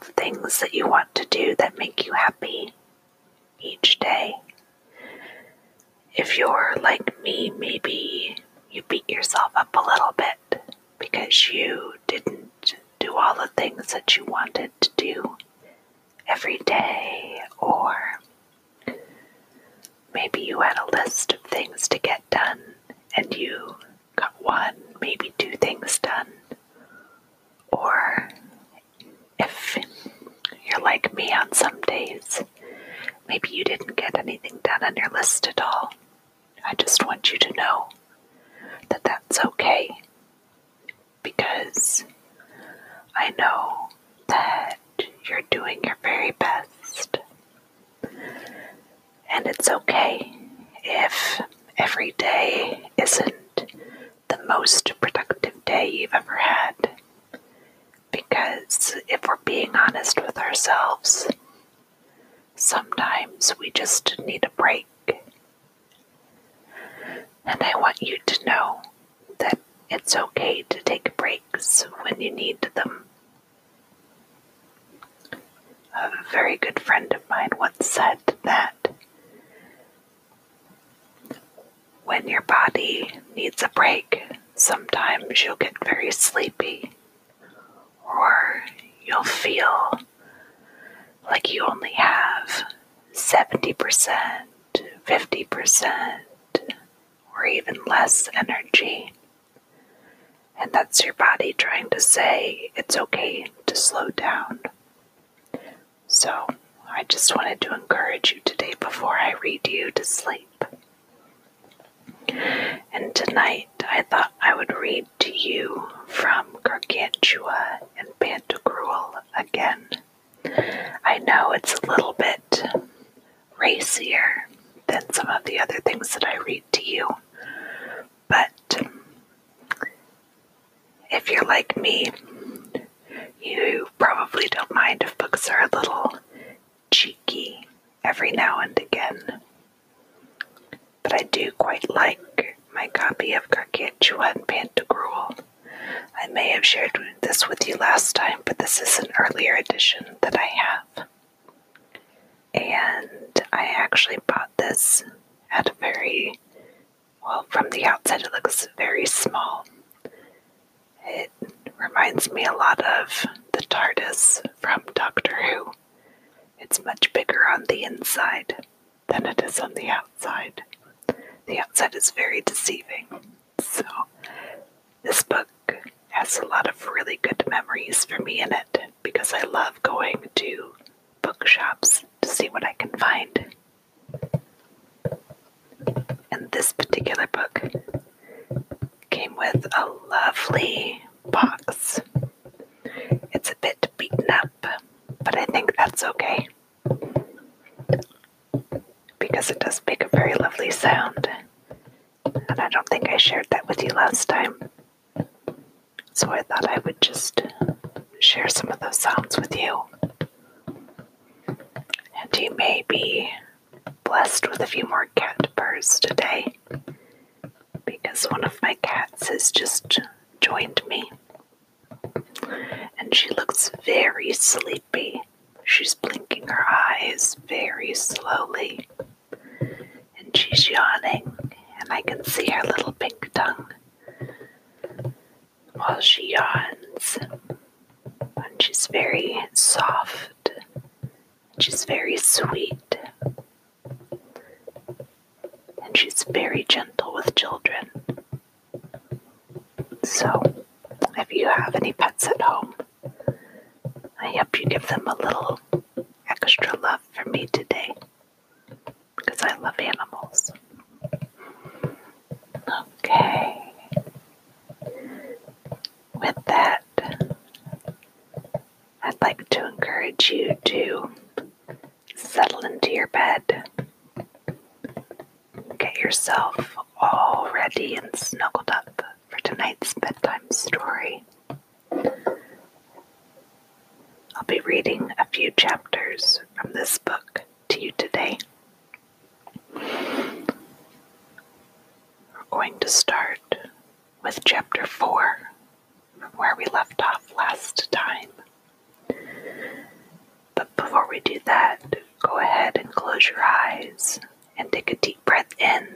the things that you want to do that make you happy each day. If you're like me, maybe you beat yourself up a little bit because you didn't do all the things that you wanted to do every day, or maybe you had a list of things to get done and you got one, maybe two things done, or if you're like me on some days, maybe you didn't get anything done on your list at all. I just want you to know that that's okay because I know that you're doing your very best. And it's okay if every day isn't the most productive day you've ever had. Because if we're being honest with ourselves, sometimes we just need a break. And I want you to know that it's okay to take breaks when you need them. A very good friend of mine once said that when your body needs a break, sometimes you'll get very sleepy or you'll feel like you only have 70%, 50%, or even less energy. And that's your body trying to say it's okay to slow down. So, I just wanted to encourage you today before I read you to sleep. And tonight, I thought I would read to you from Gargantua and Pantagruel again. I know it's a little bit racier than some of the other things that I read to you, but if you're like me, you probably don't mind if books are a little cheeky every now and again. Do quite like my copy of Gargantua and Pantagruel. I may have shared this with you last time, but this is an earlier edition that I have. And I actually bought this at a very, well, from the outside, it looks very small. It reminds me a lot of the TARDIS from Doctor Who. It's much bigger on the inside than it is on the outside. The outside is very deceiving. So, this book has a lot of really good memories for me in it because I love going to bookshops to see what I can find. And this particular book came with a lovely box. It's a bit beaten up, but I think that's okay because it does make a very lovely sound. And I don't think I shared that with you last time. So I thought I would just share some of those sounds with you. And you may be blessed with a few more cat purrs today because one of my cats has just joined me. And she looks very sleepy. She's blinking her eyes very slowly. And she's yawning, and I can see her little pink tongue while she yawns. And she's very soft. She's very sweet. And she's very gentle with children. So, if you have any pets at home, I hope you give them a little extra love for today because I love animals. Okay. With that, I'd like to encourage you to settle into your bed. Get yourself all ready and snuggled up for tonight's bedtime story. I'll be reading a few chapters from this book to to you today. We're going to start with chapter 4 from where we left off last time. But before we do that, go ahead and close your eyes and take a deep breath in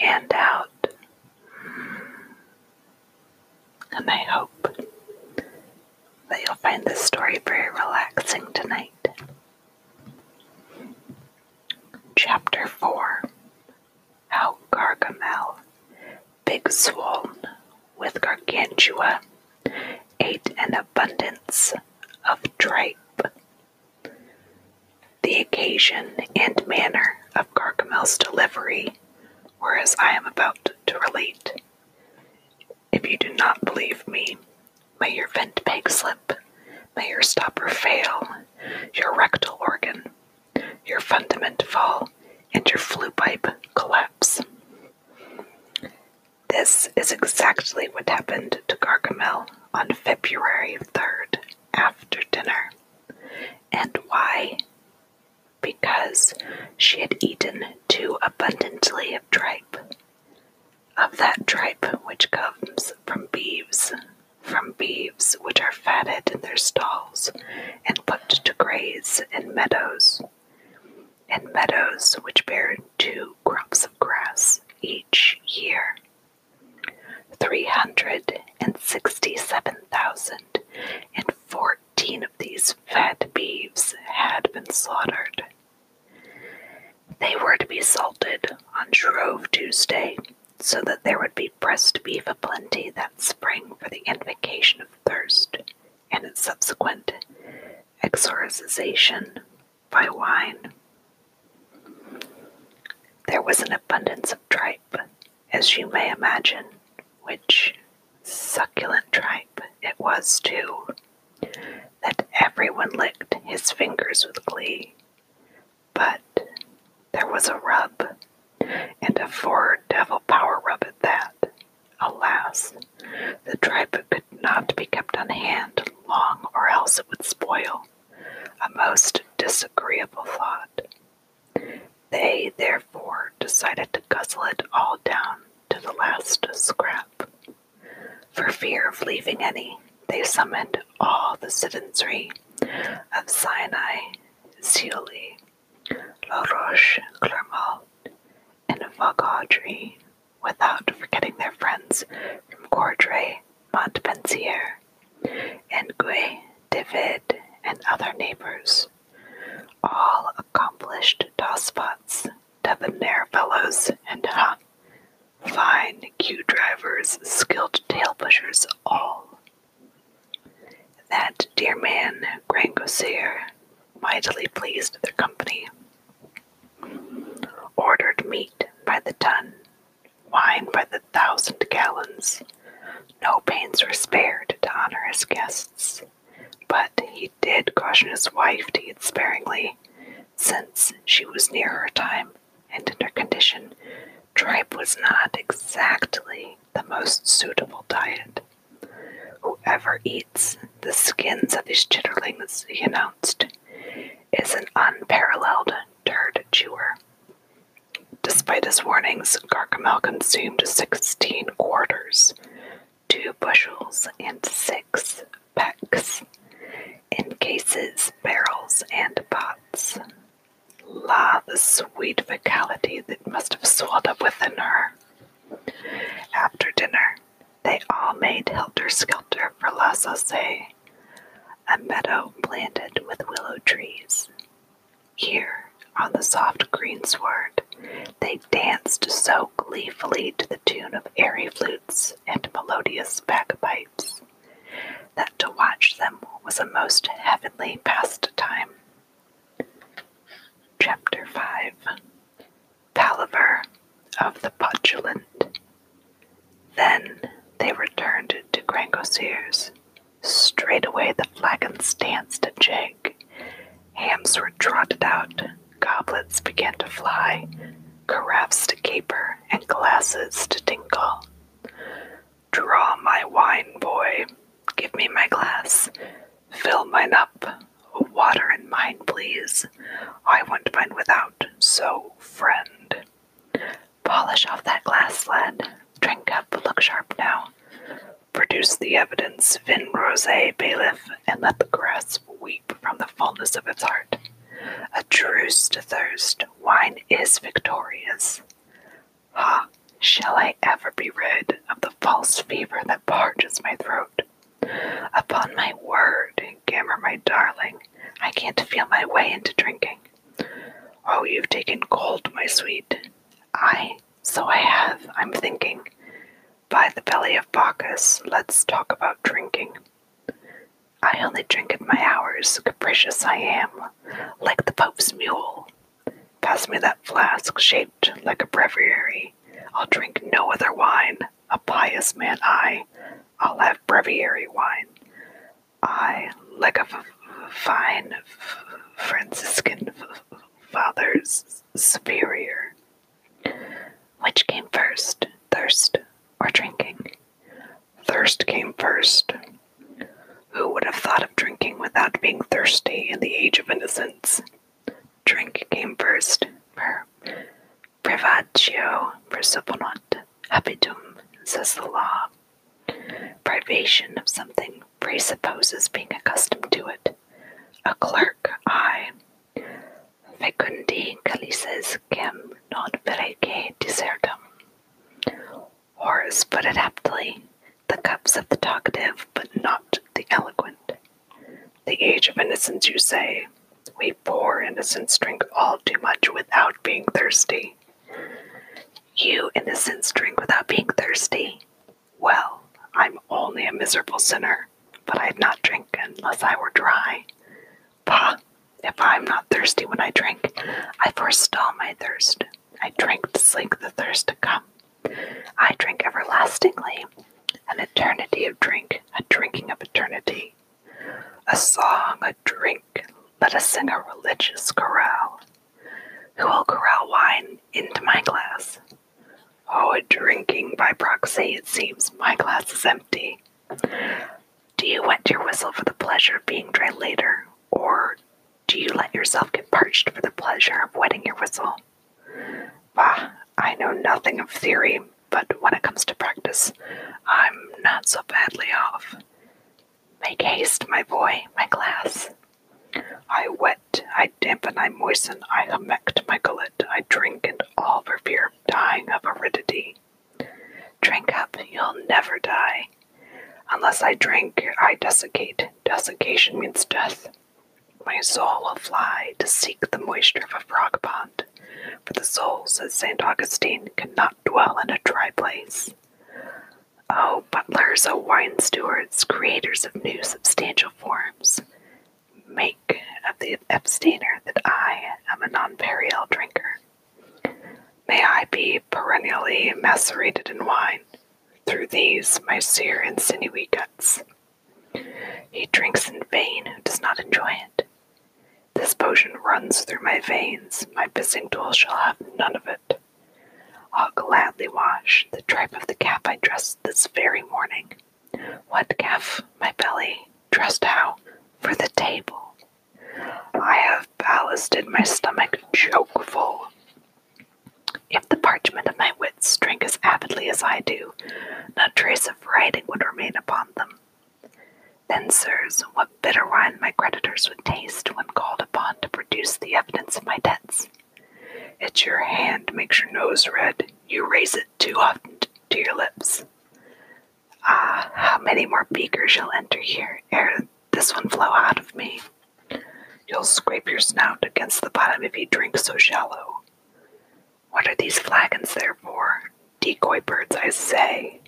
and out. And I hope that you'll find this story very relaxing tonight. Chapter 4 How Gargamelle, big swollen with gargantua, ate an abundance of tripe. The occasion and manner of Gargamelle's delivery were as I am about to relate. If you do not believe me, may your vent peg slip, may your stopper fail, your rectal organ, your fundament fall, and your flue pipe collapse. This is exactly what happened to Gargamelle on February 3rd after dinner. And why? Because she had eaten too abundantly of tripe. Of that tripe which comes from beeves, from beeves which are fatted in their stalls and put to graze in meadows, in meadows which bear two crops of grass each year. 367,014 of these fat beeves had been slaughtered. They were to be salted on Shrove Tuesday so that there would be pressed beef aplenty that spring for the invocation of thirst and its subsequent exorcization by wine. There was an abundance of tripe, as you may imagine, which succulent tripe it was too, that everyone licked his fingers with glee. But there was a rub, and a four devil power rub at that. Alas, the tripe could not be kept on hand long, or else it would spoil. A most disagreeable thought. They therefore decided to guzzle it all down to the last scrap. For fear of leaving any, they summoned all the citizenry of Cinais, Seuilly, La Roche, Clermont, and Vaugaudry, without forgetting their friends from Coudray, Montpensier, and Guy, David, and other neighbors. All accomplished tospots, debonair fellows, and fine queue drivers, skilled tail pushers, all. That dear man, Grangousier, mightily pleased their company, ordered meat by the ton, wine by the thousand gallons. No pains were spared to honor his guests, but he did caution his wife to eat sparingly, since she was near her time and in her condition, tripe was not exactly the most suitable diet. Whoever eats the skins of these chitterlings, he announced, is an unparalleled turd chewer. Despite his warnings, Gargamelle consumed sixteen quarters, two bushels, and six pecks, in cases, barrels, and pots. La, the sweet vicality that must have swelled up within her. After dinner, they all made helter skelter for La Sauce, a meadow planted with willow trees. Here, on the soft greensward, they danced so gleefully to the tune of airy flutes and melodious bagpipes that to watch them was a most heavenly pastime. Chapter 5 Palaver of the Potulent. Then they returned to Grangousier's. Straightway the flagons danced a jig. Hams were trotted out, goblets began to fly, carafes to caper, and glasses to tinkle. Draw my wine, boy. Give me my glass. Fill mine up. Water in mine, please. I want mine without, so, friend. Polish off that glass, lad. Drink up, look sharp now. Produce the evidence, Vin Rose, bailiff, and let the grass weep from the fullness of its heart. A truce to thirst, wine is victorious. Ha! Shall I ever be rid of the false fever that parches my throat? Upon my word, Gammer, my darling, I can't feel my way into drinking. Oh, you've taken cold, my sweet. I, so I have, I'm thinking. By the belly of Bacchus, let's talk about drinking. I only drink at my hours, capricious I am, like the Pope's mule. Pass me that flask shaped like a breviary. I'll drink no other wine. Pious man I. I'll have breviary wine. I, like a f- fine f- Franciscan f- father's superior. Which came first, thirst or drinking? Thirst came first. Who would have thought of drinking without being thirsty in the age of innocence? Drink came first. Per privatio persuponat habitum, says the law. Privation of something presupposes being accustomed to it. A clerk, I. Fecundi calices quem non verece desertum. Horace put it aptly the cups of the talkative, but not the eloquent. The age of innocence, you say. We poor innocents drink all too much without being thirsty. You innocents drink without being thirsty. Well, I'm only a miserable sinner, but I'd not drink unless I were dry. Pah! If I'm not thirsty when I drink, I forestall my thirst. I drink to slake the thirst to come. I drink everlastingly, an eternity of drink, a drinking of eternity. A song, a drink, let us sing a religious chorale. Who will corral wine into my glass? Oh, drinking by proxy, it seems my glass is empty. Do you wet your whistle for the pleasure of being dry later, or do you let yourself get parched for the pleasure of wetting your whistle? Bah, I know nothing of theory, but when it comes to practice, I'm not so badly off. Make haste, my boy, my glass. I wet, I dampen, I moisten, I humect my gullet, I drink, and all for fear of dying of aridity. Drink up, you'll never die. Unless I drink, I desiccate. Desiccation means death. My soul will fly to seek the moisture of a frog pond, for the soul, says St. Augustine, cannot dwell in a dry place. Oh, butlers, oh, wine stewards, creators of new substantial forms, make of the abstainer that I am a non-perial drinker. May I be perennially macerated in wine, through these my sear and sinewy guts. He drinks in vain who does not enjoy it. This potion runs through my veins, my pissing tool shall have none of it. I'll gladly wash the tripe of the calf I dressed this very morning. What calf? My belly. Dressed how? For the table. I have ballasted my stomach choke full. If the parchment of my wits drink as avidly as I do, not trace of writing would remain upon them. Then, sirs, what bitter wine my creditors would taste when called upon to produce the evidence of my debts. It's your hand makes your nose red. You raise it too often to your lips. Ah, how many more beakers shall enter here ere this one flow out of me? You'll scrape your snout against the bottom if you drink so shallow. What are these flagons there for? Decoy birds, I say.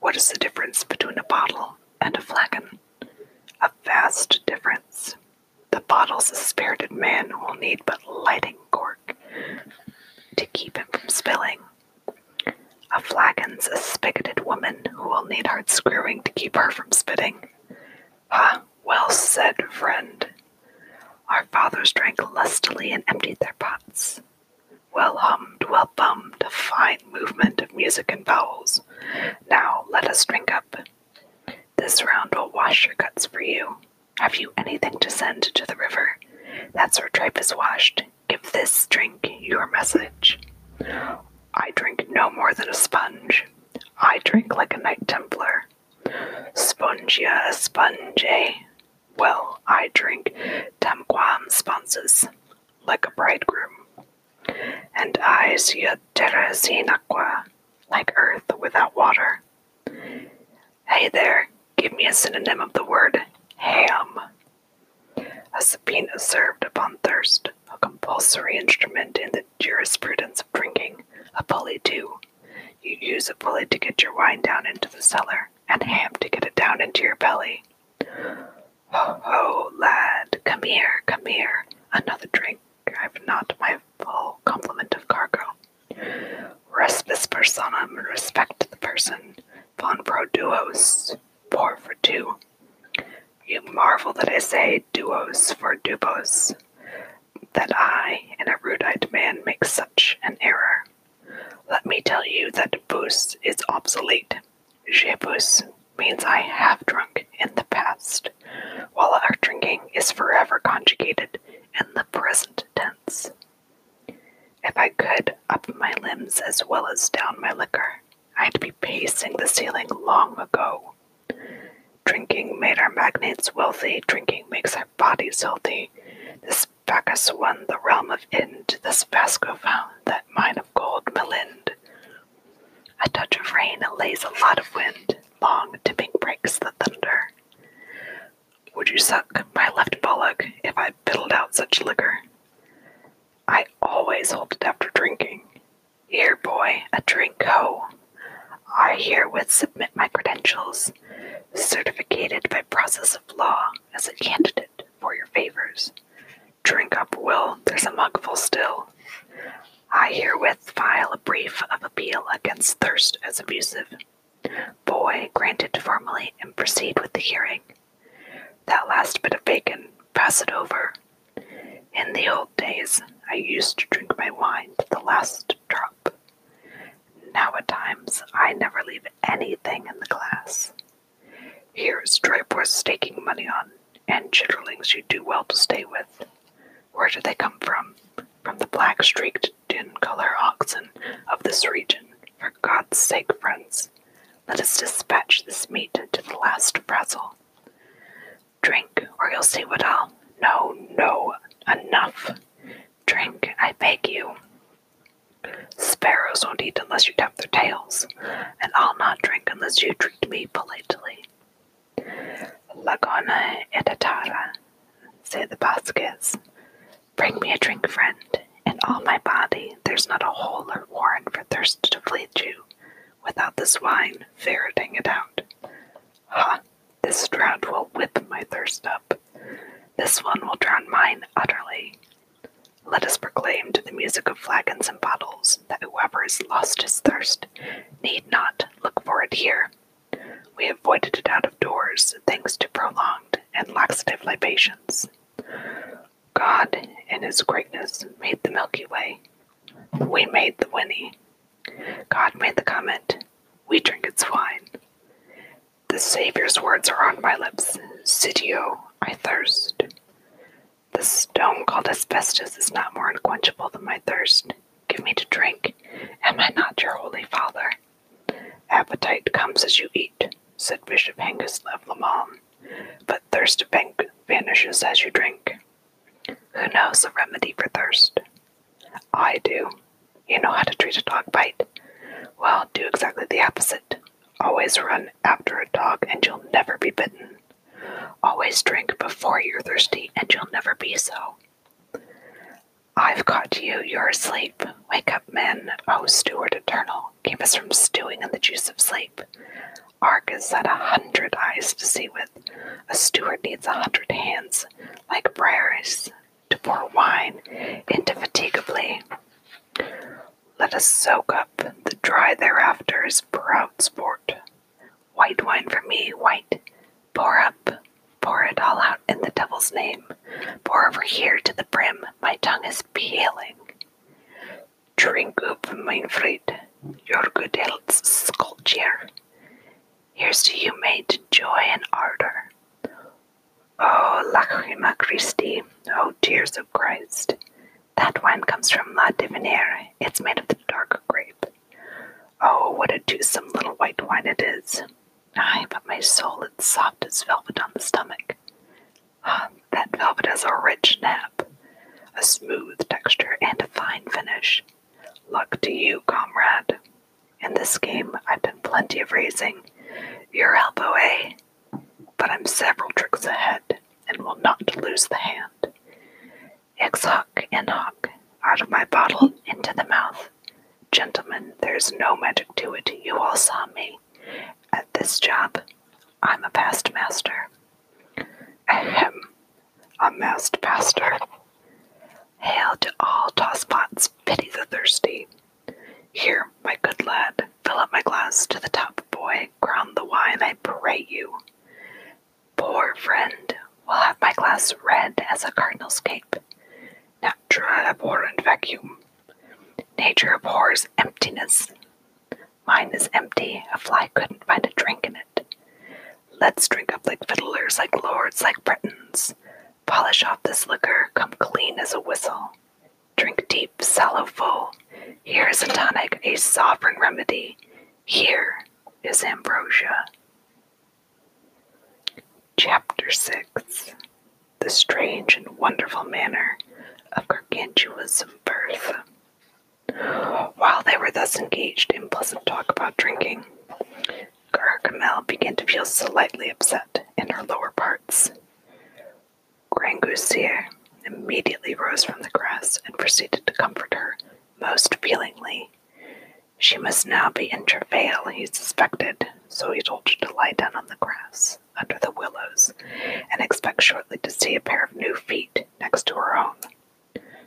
What is the difference between a bottle and a flagon? A vast difference. The bottle's a spirited man who will need but lighting cork to keep him from spilling. A flagon's a spigoted woman who will need hard screwing to keep her from spitting. Ah, well said, friend. Our fathers drank lustily and emptied their pots. Well hummed, well bummed, a fine movement of music and vowels. Now let us drink up. This round will wash your guts for you. Have you anything to send to the river? That's where tripe is washed. Give this drink your message. I drink no more than a sponge. I drink like a Knight Templar. Spongia sponge. Well, I drink tamquam sponsors, like a bridegroom. And I see a terra sin aqua, like earth without water. Hey there, give me a synonym of the word ham. A subpoena served upon thirst, a compulsory instrument in the jurisprudence of drinking, a pulley too. You use a pulley to get your wine down into the cellar, and ham to get it down into your belly. Ho ho, lad, come here, come here. Another drink. I've not my full complement of cargo. Respis personam, respect the person. Von pro duos, pour for two. You marvel that I say duos for dubos, that I, an erudite man, make such an error. Let me tell you that boost is obsolete. Jebus means I have drunk in the past, while our drinking is forever conjugated in the present tense. If I could up my limbs as well as down my liquor, I'd be pacing the ceiling long ago. Drinking made our magnates wealthy, drinking makes our bodies healthy. This Bacchus won the realm of Ind, this Vasco found that mine of gold Melind. A touch of rain allays a lot of wind, long tipping breaks the thunder. Would you suck my left bullock if I biddled out such liquor? I always hold it after drinking. Here, boy, a drink ho. I herewith submit my credentials, certificated by process of law as a candidate for your favors. Drink up, Will, there's a mugful still. I herewith file a brief of appeal against thirst as abusive. Boy, granted formally and proceed with the hearing. That last bit of bacon, pass it over. In the old days, I used to drink my wine to the last drop. Now, at times, I never leave anything in the glass. Here is tripe worth staking money on, and chitterlings you do well to stay with. Where do they come from? From the black streaked tin color oxen of this region. For God's sake, friends, let us dispatch this meat to the last frazzle. Drink, or you'll see what I'll. No, no, enough. Drink, I beg you. Sparrows won't eat unless you tap their tails, and I'll not drink unless you treat me politely. Lagona etatara, say the Basques. Bring me a drink, friend. In all my body, there's not a hole or warrant for thirst to fleet you, without this wine ferreting it out. Ha! This draught will whip my thirst up. This one will drown mine utterly. Let us proclaim to the music of flagons and bottles that whoever has lost his thirst need not look for it here. We have avoided it out of doors thanks to prolonged and laxative libations. God, in his greatness, made the Milky Way. We made the Winnie. God made the comet. We drink its wine. The Savior's words are on my lips. Sitio, I thirst. The stone called asbestos is not more unquenchable than my thirst. Give me to drink. Am I not your holy father? Appetite comes as you eat, said Bishop Hengist of Le Mans, but thirst van- vanishes as you drink. Who knows the remedy for thirst? I do. You know how to treat a dog bite? Well, do exactly the opposite. Always run after a dog and you'll never be bitten. Always drink before you're thirsty and you'll never be so. I've caught you, you're asleep. Wake up, men. O oh, steward eternal, keep us from stewing in the juice of sleep. Ark Argus had a hundred eyes to see with. A steward needs a hundred hands, like Briareus, to pour wine indefatigably. Let us soak up the dry thereafter is proud sport. White wine for me, white. Pour up, pour it all out in the devil's name. Pour over here to the brim, my tongue is peeling. Drink up, mein Fried, your good health's sculpture. Here's to you, mate, joy and ardor. Oh, lacrima Christi, Oh, tears of Christ. That wine comes from La Devinière. It's made of the dark grape. Oh, what a toothsome little white wine it is. Ay, but my soul, it's soft as velvet on the stomach. Ah, that velvet has a rich nap, a smooth texture, and a fine finish. Luck to you, comrade. In this game, I've done plenty of raising. Your elbow, eh? But I'm several tricks ahead, and will not lose the hand. Ex hoc and hoc, out of my bottle into the mouth. Gentlemen, there's no magic to it. You all saw me. At this job, I'm a past master. Ahem, a masked pastor. Hail to all tosspots, pity the thirsty. Here, my good lad, fill up my glass to the top, boy. Crown the wine, I pray you. Poor friend, will have my glass red as a cardinal's cape. Natura abhorrent vacuum. Nature abhors emptiness. Mine is empty, a fly couldn't find a drink in it. Let's drink up like fiddlers, like lords, like Britons. Polish off this liquor, come clean as a whistle. Drink deep, sallow full. Here is a tonic, a sovereign remedy. Here is ambrosia. Chapter 6 The Strange and Wonderful Manner of Gargantua's Birth. While they were thus engaged in pleasant talk about drinking, Gargamelle began to feel slightly upset in her lower parts. Grangousier immediately rose from the grass and proceeded to comfort her most feelingly. She must now be in travail, he suspected, so he told her to lie down on the grass under the willows and expect shortly to see a pair of new feet next to her own.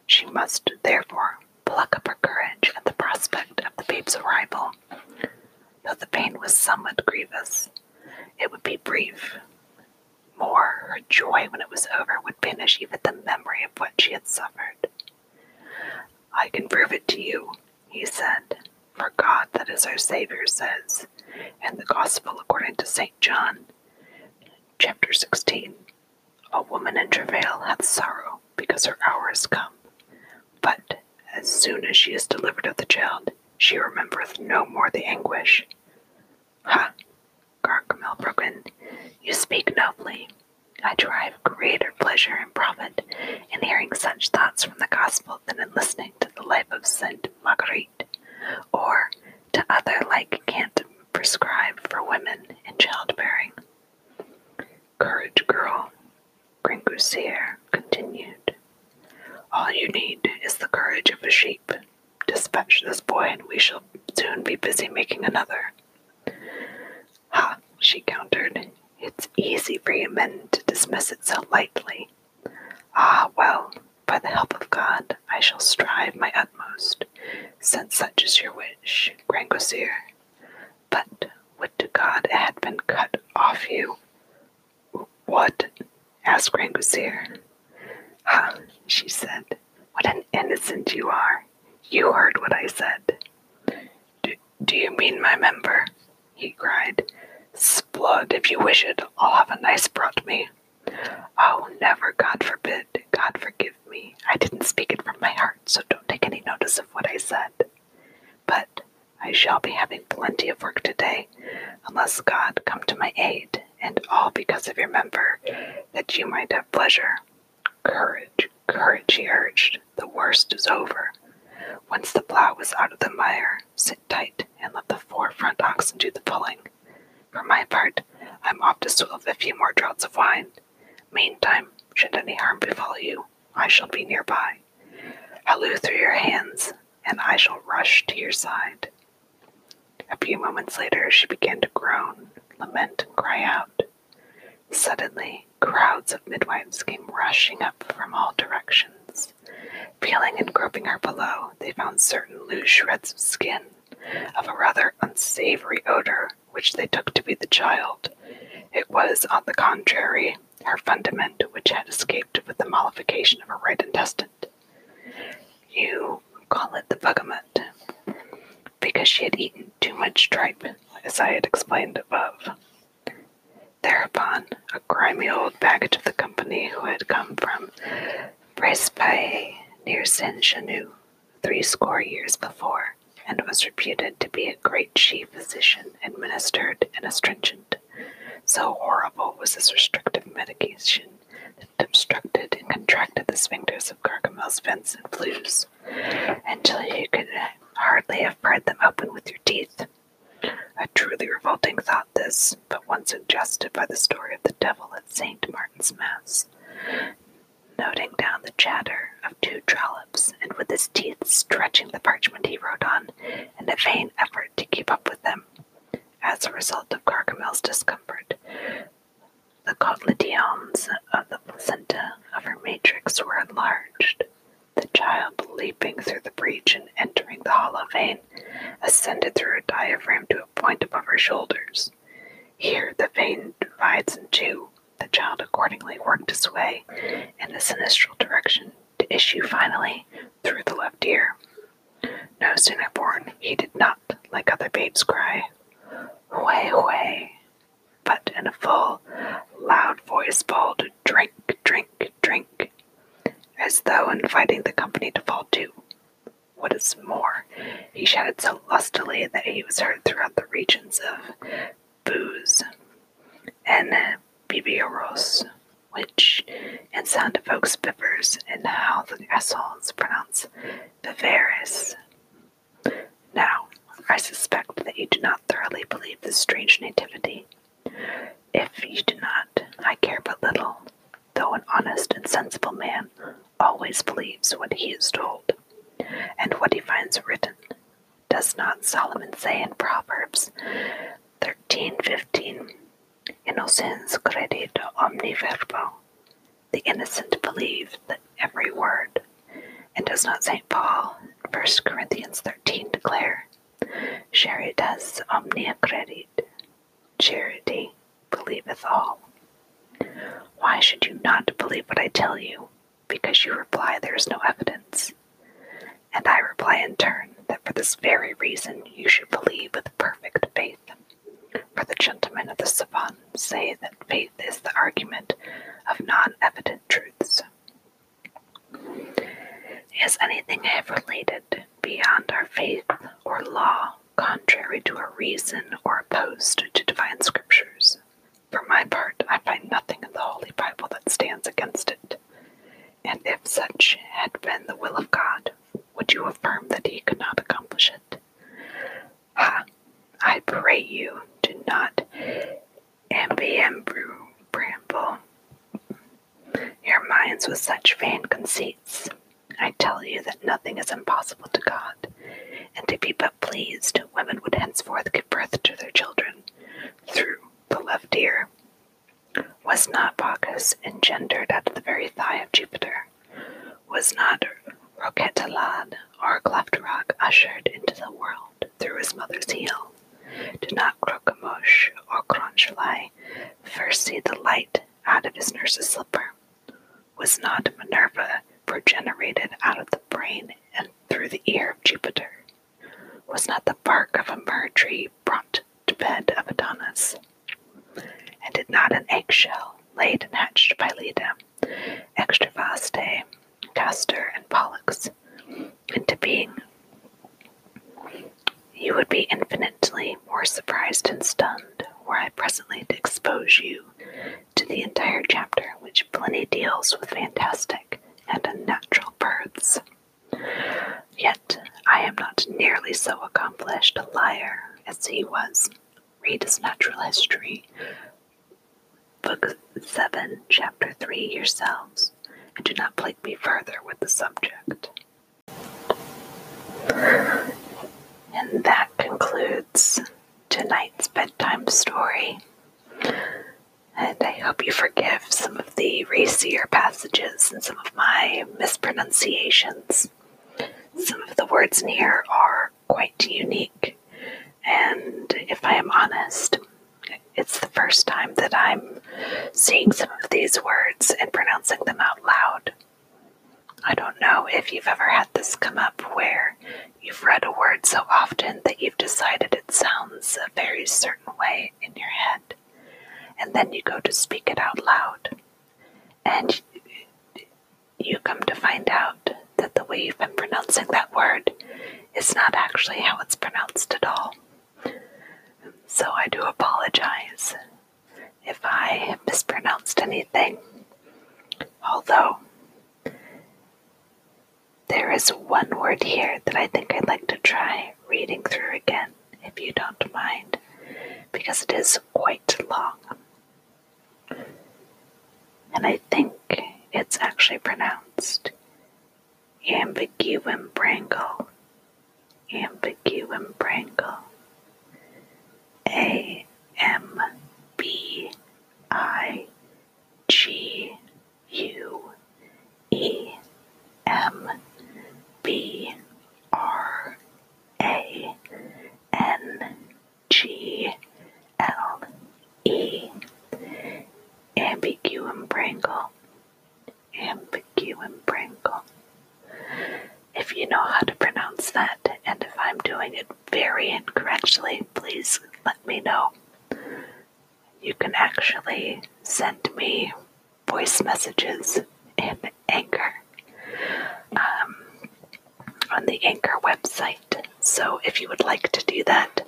She must, therefore, pluck up her courage at the prospect of the babe's arrival. Though the pain was somewhat grievous, it would be brief. More, her joy when it was over would banish even the memory of what she had suffered. I can prove it to you, he said, for God, that is our Savior, says in the Gospel according to St. John, chapter 16 A woman in travail hath sorrow because her hour is come. But as soon as she is delivered of the child, she remembereth no more the anguish. Ha! Gargamelle broke in. You speak nobly. I derive greater pleasure and profit in hearing such thoughts from the gospel than in listening to the life of Saint Marguerite, or to other like cant prescribed for women in childbearing. Courage, girl, Grangousier continued. All you need is the courage of a sheep. Dispatch this boy, and we shall soon be busy making another. Ha, she countered. It's easy for you men to dismiss it so lightly. Ah, well, by the help of God, I shall strive my utmost, since such is your wish, Grangousier. But would to God it had been cut off you. What? asked Grangousier. Ha, she said. What an innocent you are. You heard what I said. Do, do you mean my member? he cried. Splud, if you wish it, I'll have a nice brought me. Oh, never, God forbid, God forgive me. I didn't speak it from my heart, so don't take any notice of what I said. But I shall be having plenty of work today, unless God come to my aid, and all because of your member, that you might have pleasure. Courage, courage, he urged. The worst is over. Once the plow was out of the mire, sit tight and let the four front oxen do the pulling. For my part, I'm off to swill a few more draughts of wine. Meantime, should any harm befall you, I shall be nearby. Halloo through your hands, and I shall rush to your side. A few moments later, she began to groan, lament, and cry out. Suddenly, crowds of midwives came rushing up from all directions. Feeling and groping her below, they found certain loose shreds of skin of a rather unsavory odor, which they took to be the child. It was, on the contrary, her fundament, which had escaped with the mollification of her right intestine. You call it the bugamut, because she had eaten too much tripe, as I had explained above. Thereupon, a grimy old baggage of the company who had come from Brizepaille near Saint Genou three score years before, and was reputed to be a great chief physician administered an astringent. So horrible was this restrictive medication that it obstructed and contracted the sphincters of Gargamelle's vents and flues until you could hardly have pried them open with your teeth. A truly revolting thought, this, but one suggested by the story of the devil at St. Martin's Mass. Noting down the chatter of two trollops, and with his teeth stretching the parchment he wrote on in a vain effort to keep up with them. As a result of Gargamelle's discomfort, the cotyledons of the placenta of her matrix were enlarged. The child, leaping through the breach and entering the hollow vein, ascended through her diaphragm to a point above her shoulders. Here the vein divides in two. The child accordingly worked his way in a sinistral direction to issue finally through the left ear. No sooner born, he did not, like other babes, cry, Way, way, but in a full, loud voice bawled, Drink, drink, drink, as though inviting the company to fall to. What is more, he shouted so lustily that he was heard throughout the regions of Booz and Bibioros, which in sound evokes bivers and how the Essols pronounce Biveris. Now, I suspect that you do not thoroughly believe this strange nativity. If you do not, I care but little, though an honest and sensible man always believes what he is told, and what he finds written. Does not Solomon say in Proverbs thirteen fifteen, Innocens credit omni verbo, the innocent believe that every word. And does not St. Paul in 1 Corinthians 13 declare, Charitas omnia credit, charity believeth all. Why should you not believe what I tell you? Because you reply there is no evidence. And I reply in turn that for this very reason you should believe with perfect faith. For the gentlemen of the Sorbonne say that faith is the argument of non evident truths. Is anything I have related beyond our faith or law contrary to our reason or opposed to divine scriptures? For my part, I find nothing in the Holy Bible that stands against it. And if such had been the will of God, would you affirm that he could not accomplish it? Ha! I pray you, do not ambiembru bramble your minds with such vain conceits. I tell you that nothing is impossible to God, and if he but pleased, women would henceforth give birth to their children through the left ear. Was not Bacchus engendered at the very thigh of Jupiter? Was not Roquetaillade or Cleft Rock ushered into the world through his mother's heel? Did not Crocomosh or Cronchalai first see the light out of his nurse's slipper? Was not Minerva progenerated out of the brain and through the ear of Jupiter? Was not the bark of a myrrh tree brought to bed of Adonis? And did not an eggshell laid and hatched by Leda, Extravaste, Castor, and Pollux into being? You would be infinitely more surprised and stunned were I presently to expose you to the entire chapter in which Pliny deals with fantastic and unnatural births. Yet I am not nearly so accomplished a liar as he was. Read his natural history, book 7, chapter 3 yourselves, and do not plague me further with the subject. And that concludes tonight's bedtime story. And I hope you forgive some of the racier passages and some of my mispronunciations. Some of the words in here are quite unique. And if I am honest, it's the first time that I'm seeing some of these words and pronouncing them out loud. I don't know if you've ever had this come up where you've read a word so often that you've decided it sounds a very certain way in your head. And then you go to speak it out loud. And you come to find out that the way you've been pronouncing that word is not actually how it's pronounced at all. So I do apologize if I mispronounced anything. Although, there is one word here that I think I'd like to try reading through again, if you don't mind, because it is quite long. And I think it's actually pronounced ambiguum brangle. Ambiguum brangle. A M B I G U E M B R A N G L E Ambiguum Brangle. Ambiguum Brangle. If you know how to pronounce that, and if I'm doing it very incorrectly, please let me know. You can actually send me voice messages in Anchor um, on the Anchor website. So if you would like to do that,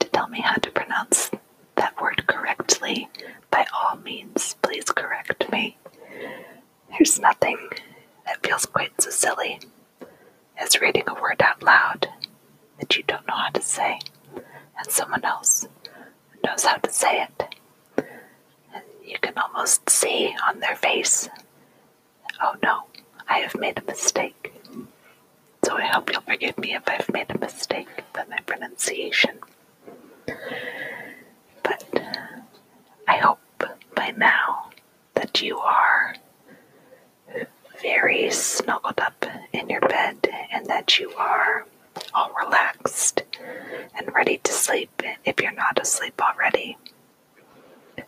to tell me how to pronounce that word correctly, by all means, please correct me. There's nothing that feels quite so silly as reading a word out loud that you don't know how to say, and someone else knows how to say it. And you can almost see on their face, oh no, I have made a mistake. So I hope you'll forgive me if I've made a mistake with my pronunciation. But I hope by now that you are very snuggled up in your bed and that you are all relaxed and ready to sleep if you're not asleep already.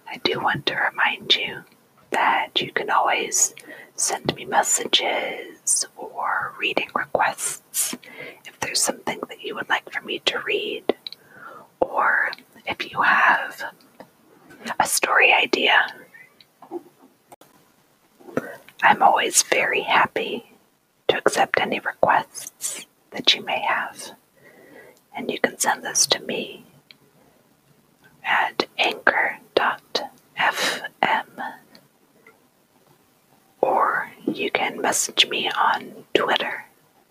I do want to remind you that you can always send me messages or reading requests if there's something that you would like for me to read, or if you have a story idea. I'm always very happy to accept any requests that you may have, and you can send this to me at anchor.fm or you can message me on Twitter.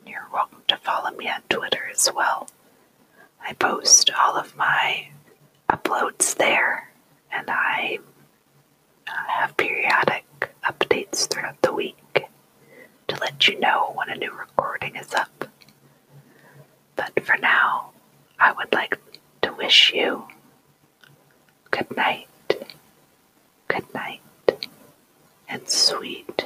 You're welcome to follow me on Twitter as well. I post all of my uploads there, and I have periodic updates throughout the week to let you know when a new recording is up. But for now, I would like to wish you good night, good night, and sweet